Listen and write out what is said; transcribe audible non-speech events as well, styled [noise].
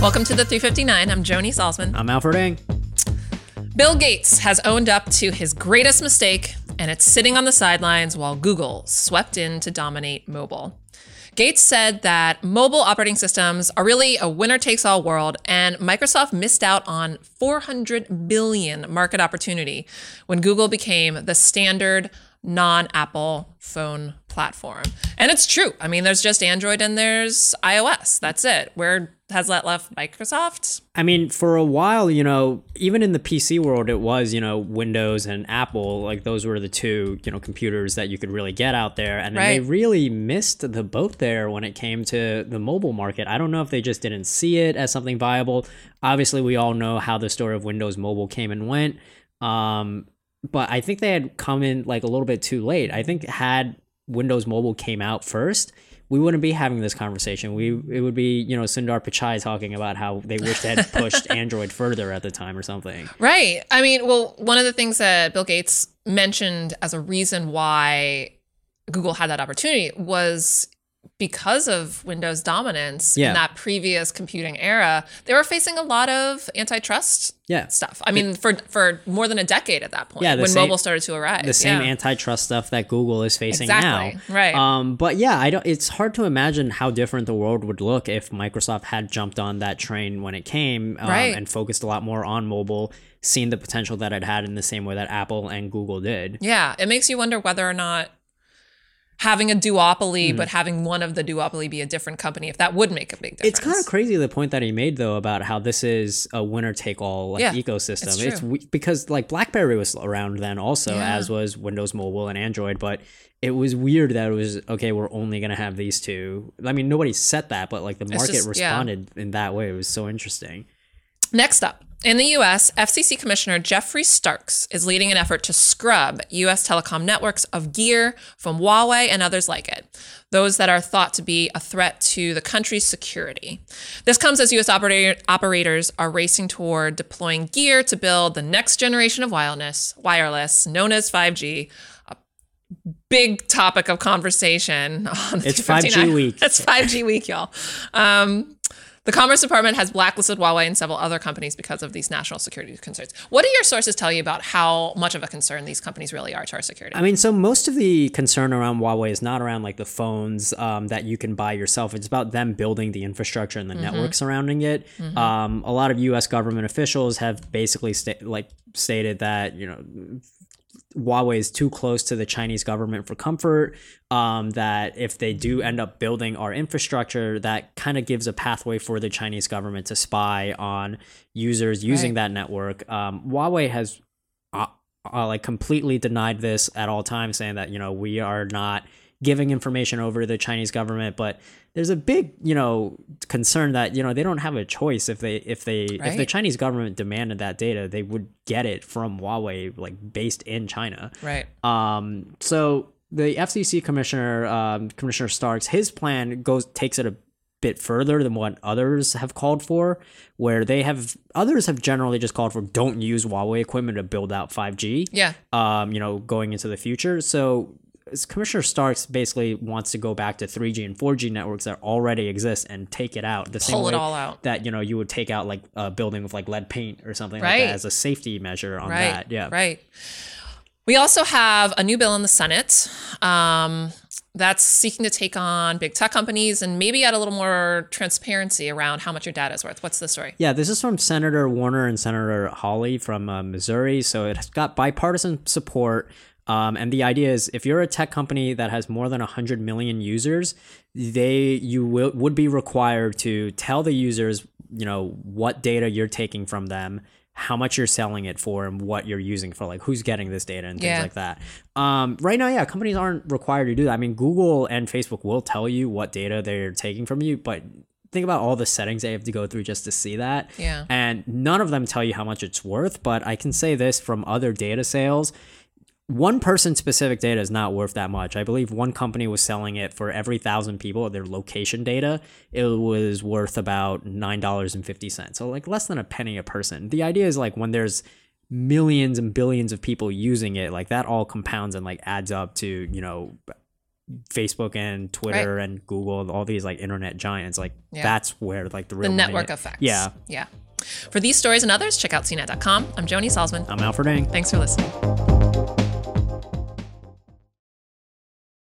Welcome to the 359. I'm Joni Solsman. I'm Alfred Ng. Bill Gates has owned up to his greatest mistake, and it's sitting on the sidelines while Google swept in to dominate mobile. Gates said that mobile operating systems are really a winner takes all world, and Microsoft missed out on 400 billion market opportunity when Google became the standard non Apple phone platform. And it's true. I mean, there's just Android and there's iOS. That's it. Where has that left Microsoft? I mean, for a while, you know, even in the PC world, it was, you know, Windows and Apple. Like those were the two, you know, computers that you could really get out there. And Right. they really missed the boat there when it came to the mobile market. I don't know if they just didn't see it as something viable. Obviously, we all know how the story of Windows Mobile came and went. Um, but I think they had come in like a little bit too late. I think had Windows Mobile came out first, we wouldn't be having this conversation. We it would be you know Sundar Pichai talking about how they wish they had [laughs] pushed Android further at the time or something. Right. I mean, well, one of the things that Bill Gates mentioned as a reason why Google had that opportunity was because of Windows dominance Yeah. in that previous computing era, they were facing a lot of antitrust Yeah, stuff. I mean, for for more than a decade at that point, Yeah, when same- mobile started to arise. the same yeah. antitrust stuff that Google is facing Exactly. now. Right. Um, but yeah, I don't. It's hard to imagine how different the world would look if Microsoft had jumped on that train when it came um, Right. and focused a lot more on mobile, seen the potential that it had in the same way that Apple and Google did. Yeah, it makes you wonder whether or not having a duopoly, Hmm. but having one of the duopoly be a different company, if that would make a big difference. It's kind of crazy the point that he made though about how this is a winner take all like Yeah, ecosystem. it's It's, because like BlackBerry was around then also, Yeah. as was Windows Mobile and Android, but it was weird that it was okay. We're only gonna have these two. I mean, nobody said that, but like the market just- yeah. responded in that way. It was so interesting. Next up, in the US, FCC Commissioner Geoffrey Starks is leading an effort to scrub US telecom networks of gear from Huawei and others like it, those that are thought to be a threat to the country's security. This comes as US operator- operators are racing toward deploying gear to build the next generation of wireless, wireless known as 5G. a Big topic of conversation on It's 5G week. It's 5G week, y'all. Um, the Commerce Department has blacklisted Huawei and several other companies because of these national security concerns. What do your sources tell you about how much of a concern these companies really are to our security? I mean, so most of the concern around Huawei is not around like the phones um, that you can buy yourself. It's about them building the infrastructure and the network surrounding it. Um, a lot of U.S. government officials have basically sta- like stated that you know Huawei is too close to the Chinese government for comfort. Um, that if they do end up building our infrastructure, that kind of gives a pathway for the Chinese government to spy on users using Right. that network. Um, Huawei has uh, uh, like completely denied this at all times, saying that you know we are not giving information over to the Chinese government, but there's a big you know concern that you know they don't have a choice if they if they if the Chinese government demanded that data, they would get it from Huawei like based in China. right. Um, so the FCC commissioner, um, Commissioner Starks, his plan goes takes it a bit further than what others have called for, where they have others have generally just called for don't use Huawei equipment to build out 5G. Yeah. Um, you know, going into the future. So Commissioner Starks basically wants to go back to 3G and 4G networks that already exist and take it out the same Pull it way all out. that you know you would take out like a building with like lead paint or something like Right. that as a safety measure on Right. that. Yeah. Right. We also have a new bill in the Senate um, that's seeking to take on big tech companies and maybe add a little more transparency around how much your data is worth. What's the story? Yeah, this is from Senator Warner and Senator Hawley from uh, Missouri. So it's got bipartisan support. Um, and the idea is if you're a tech company that has more than 100 million users, they you will, would be required to tell the users, you know, what data you're taking from them, how much you're selling it for, and what you're using for, like who's getting this data and things Yeah. like that. Um, right now, yeah, companies aren't required to do that. I mean, Google and Facebook will tell you what data they're taking from you, but think about all the settings they have to go through just to see that. Yeah. And none of them tell you how much it's worth, but I can say this from other data sales. One person specific data is not worth that much. I believe one company was selling it for every thousand people, their location data, it was worth about $9.50. So, like, less than a penny a person. The idea is like when there's millions and billions of people using it, like, that all compounds and like adds up to, you know, Facebook and Twitter and Google, all these like internet giants, like Yeah. that's where like the real The money network is. effects. Yeah, Yeah. For these stories and others, check out cnet.com. I'm Joni Solsman. I'm Alfred Ng. Thanks for listening.